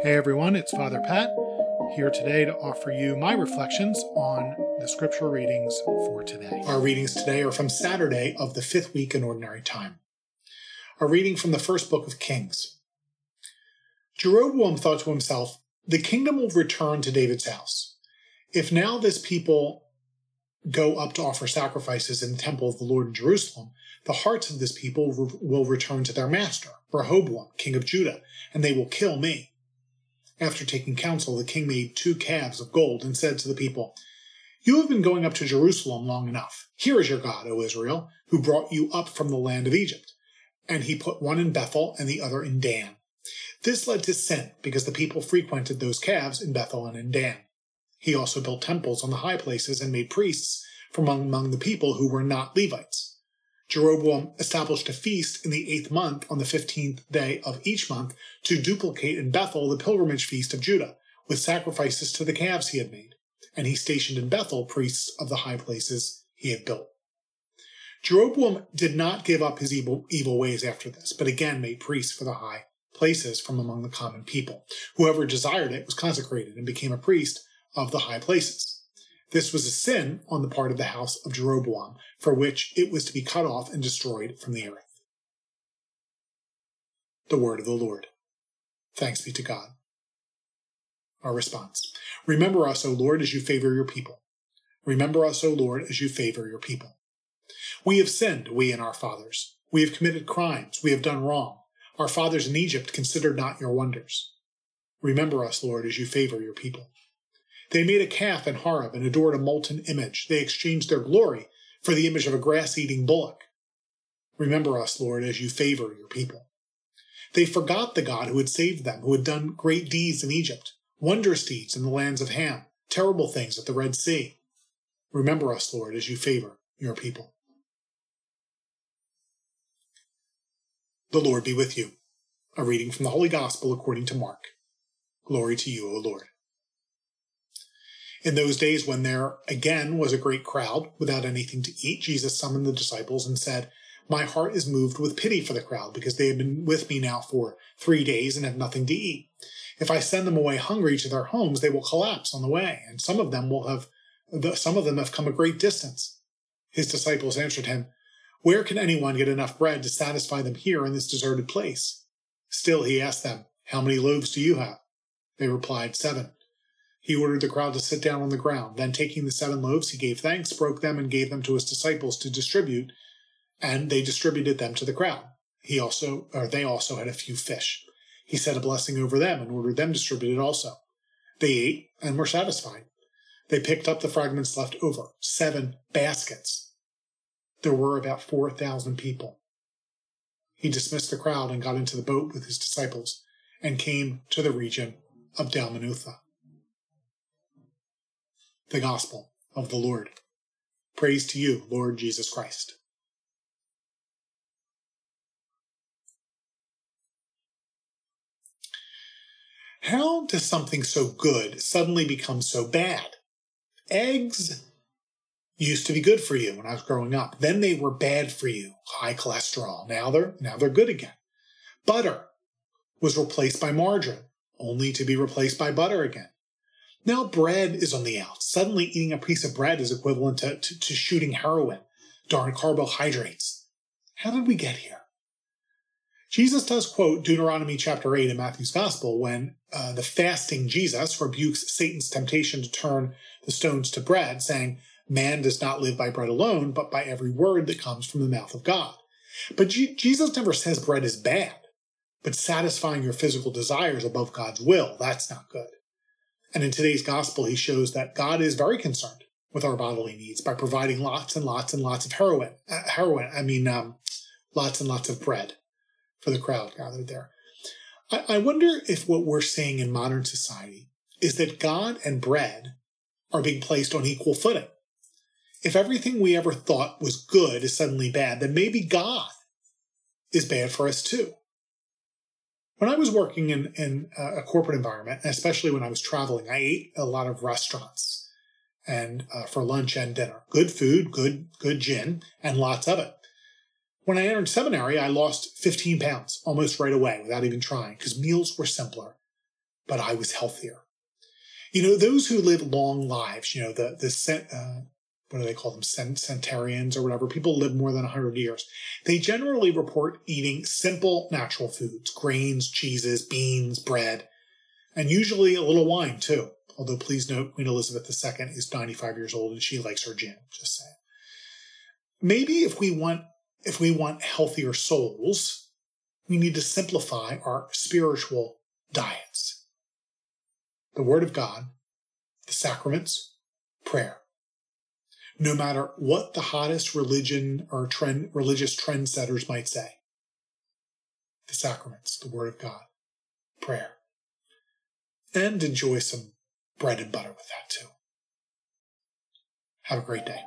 Hey everyone, it's Father Pat here today to offer you my reflections on the scripture readings for today. Our readings today are from Saturday of the fifth week in Ordinary Time. A reading from the first book of Kings. Jeroboam thought to himself, The kingdom will return to David's house. If now this people go up to offer sacrifices in the temple of the Lord in Jerusalem, the hearts of this people will return to their master, Rehoboam, king of Judah, and they will kill me. After taking counsel, the king made two calves of gold and said to the people, You have been going up to Jerusalem long enough. Here is your God, O Israel, who brought you up from the land of Egypt. And he put one in Bethel and the other in Dan. This led to sin because the people frequented those calves in Bethel and in Dan. He also built temples on the high places and made priests from among the people who were not Levites. Jeroboam established a feast in the eighth month on the fifteenth day of each month to duplicate in Bethel the pilgrimage feast of Judah, with sacrifices to the calves he had made. And he stationed in Bethel priests of the high places he had built. Jeroboam did not give up his evil, evil ways after this, but again made priests for the high places from among the common people. Whoever desired it was consecrated and became a priest of the high places. This was a sin on the part of the house of Jeroboam, for which it was to be cut off and destroyed from the earth. The word of the Lord. Thanks be to God. Our response. Remember us, O Lord, as you favor your people. Remember us, O Lord, as you favor your people. We have sinned, we and our fathers. We have committed crimes. We have done wrong. Our fathers in Egypt considered not your wonders. Remember us, Lord, as you favor your people. They made a calf in Horeb and adored a molten image. They exchanged their glory for the image of a grass eating bullock. Remember us, Lord, as you favor your people. They forgot the God who had saved them, who had done great deeds in Egypt, wondrous deeds in the lands of Ham, terrible things at the Red Sea. Remember us, Lord, as you favor your people. The Lord be with you. A reading from the Holy Gospel according to Mark. Glory to you, O Lord. In those days, when there again was a great crowd without anything to eat, Jesus summoned the disciples and said, My heart is moved with pity for the crowd because they have been with me now for three days and have nothing to eat. If I send them away hungry to their homes, they will collapse on the way, and some of them will have, some of them have come a great distance. His disciples answered him, Where can anyone get enough bread to satisfy them here in this deserted place? Still he asked them, How many loaves do you have? They replied, Seven. He ordered the crowd to sit down on the ground. Then, taking the seven loaves, he gave thanks, broke them, and gave them to his disciples to distribute, and they distributed them to the crowd. He also, or they also had a few fish. He said a blessing over them and ordered them distributed also. They ate and were satisfied. They picked up the fragments left over, seven baskets. There were about 4,000 people. He dismissed the crowd and got into the boat with his disciples and came to the region of Dalmanutha the gospel of the Lord. Praise to you, Lord Jesus Christ. How does something so good suddenly become so bad? Eggs used to be good for you when I was growing up. Then they were bad for you, high cholesterol. Now they're now they're good again. Butter was replaced by margarine, only to be replaced by butter again. Now bread is on the out. Suddenly eating a piece of bread is equivalent to, to, to shooting heroin. Darn carbohydrates. How did we get here? Jesus does quote Deuteronomy chapter 8 in Matthew's Gospel when uh, the fasting Jesus rebukes Satan's temptation to turn the stones to bread, saying, Man does not live by bread alone, but by every word that comes from the mouth of God. But G- Jesus never says bread is bad, but satisfying your physical desires above God's will, that's not good. And in today's gospel, he shows that God is very concerned with our bodily needs by providing lots and lots and lots of heroin, uh, heroin, I mean, um, lots and lots of bread for the crowd gathered there. I, I wonder if what we're seeing in modern society is that God and bread are being placed on equal footing. If everything we ever thought was good is suddenly bad, then maybe God is bad for us too. When I was working in, in a corporate environment, especially when I was traveling, I ate a lot of restaurants and uh, for lunch and dinner. Good food, good good gin, and lots of it. When I entered seminary, I lost 15 pounds almost right away without even trying because meals were simpler. but I was healthier. You know, those who live long lives, you know, the, the, uh, what do they call them? Centenarians or whatever. People live more than 100 years. They generally report eating simple natural foods, grains, cheeses, beans, bread, and usually a little wine too. Although please note, Queen Elizabeth II is 95 years old and she likes her gin. Just saying. Maybe if we want, if we want healthier souls, we need to simplify our spiritual diets. The Word of God, the sacraments, prayer. No matter what the hottest religion or trend, religious trendsetters might say. The sacraments, the Word of God, prayer. And enjoy some bread and butter with that too. Have a great day.